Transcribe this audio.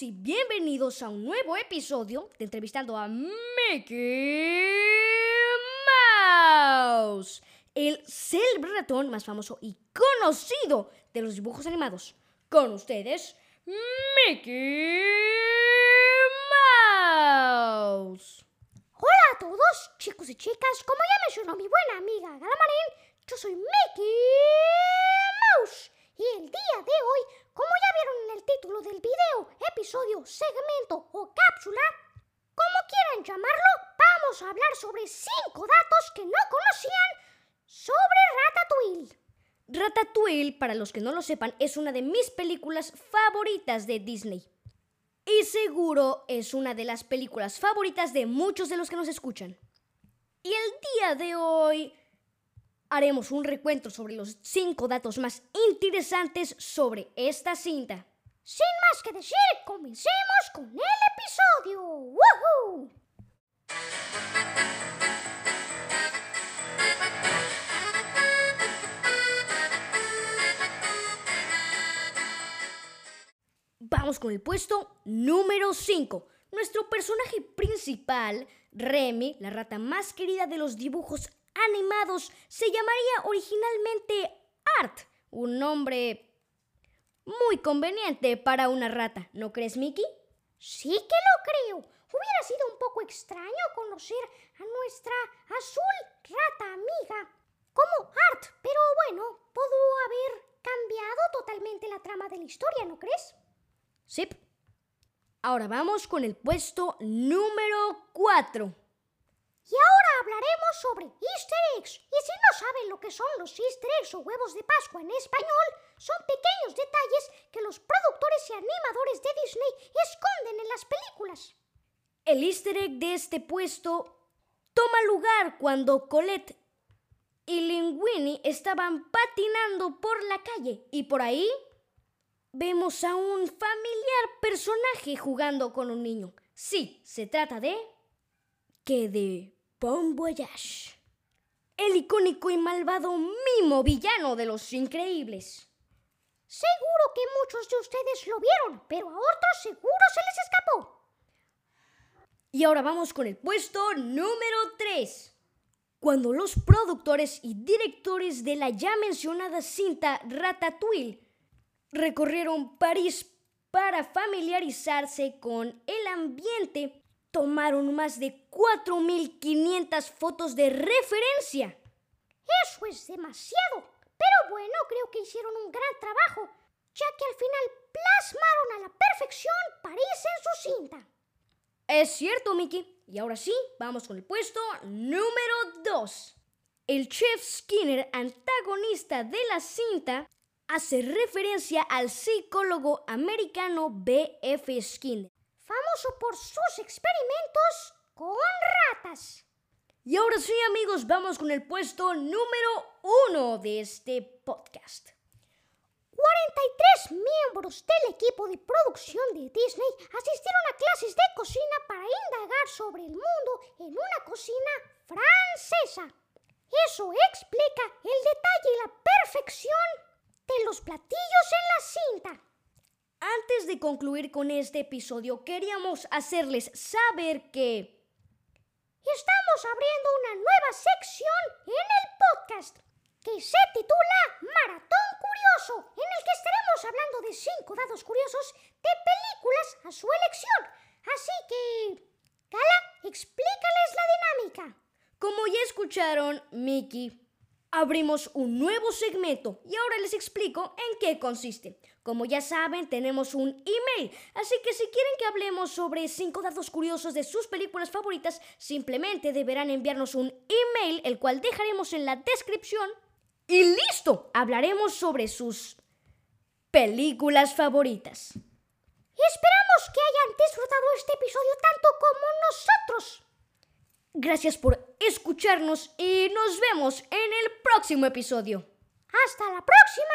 y bienvenidos a un nuevo episodio de Entrevistando a Mickey Mouse, el célebre ratón más famoso y conocido de los dibujos animados. Con ustedes, Mickey Mouse. Hola a todos, chicos y chicas. Como ya mencionó mi buena amiga Galamarín, yo soy Mickey Mouse. Y el día de hoy, como ya vieron en el título del video, segmento o cápsula, como quieran llamarlo, vamos a hablar sobre cinco datos que no conocían sobre Ratatouille. Ratatouille, para los que no lo sepan, es una de mis películas favoritas de Disney. Y seguro es una de las películas favoritas de muchos de los que nos escuchan. Y el día de hoy haremos un recuento sobre los cinco datos más interesantes sobre esta cinta. Sin más que decir, comencemos con el episodio. ¡Woohoo! Vamos con el puesto número 5. Nuestro personaje principal, Remy, la rata más querida de los dibujos animados, se llamaría originalmente Art, un nombre muy conveniente para una rata, ¿no crees, Mickey? Sí que lo creo. Hubiera sido un poco extraño conocer a nuestra azul rata amiga como Art, pero bueno, pudo haber cambiado totalmente la trama de la historia, ¿no crees? Sí. Ahora vamos con el puesto número 4. Y ahora hablaremos sobre easter eggs. Y si no saben lo que son los easter eggs o huevos de Pascua en español, son pequeños detalles que los productores y animadores de Disney esconden en las películas. El easter egg de este puesto toma lugar cuando Colette y Linguini estaban patinando por la calle y por ahí vemos a un familiar personaje jugando con un niño. Sí, se trata de... que de Bon Voyage. El icónico y malvado mimo villano de los increíbles. Seguro que muchos de ustedes lo vieron, pero a otros seguro se les escapó. Y ahora vamos con el puesto número 3. Cuando los productores y directores de la ya mencionada cinta Ratatouille recorrieron París para familiarizarse con el ambiente, tomaron más de 4.500 fotos de referencia. Eso es demasiado. Pero bueno, creo que hicieron un gran trabajo, ya que al final plasmaron a la perfección París en su cinta. Es cierto, Mickey. Y ahora sí, vamos con el puesto número 2. El chef Skinner, antagonista de la cinta, hace referencia al psicólogo americano B.F. Skinner, famoso por sus experimentos con ratas. Y ahora sí, amigos, vamos con el puesto número uno de este podcast. 43 miembros del equipo de producción de Disney asistieron a clases de cocina para indagar sobre el mundo en una cocina francesa. Eso explica el detalle y la perfección de los platillos en la cinta. Antes de concluir con este episodio, queríamos hacerles saber que estamos abriendo una nueva sección en el podcast que se titula Maratón Curioso, en el que estaremos hablando de cinco datos curiosos de películas a su elección. Así que, Cala, explícales la dinámica. Como ya escucharon, Mickey, abrimos un nuevo segmento y ahora les explico en qué consiste. Como ya saben, tenemos un email, así que si quieren que hablemos sobre cinco datos curiosos de sus películas favoritas, simplemente deberán enviarnos un email, el cual dejaremos en la descripción. Y listo, hablaremos sobre sus películas favoritas. Esperamos que hayan disfrutado este episodio tanto como nosotros. Gracias por escucharnos y nos vemos en el próximo episodio. ¡Hasta la próxima!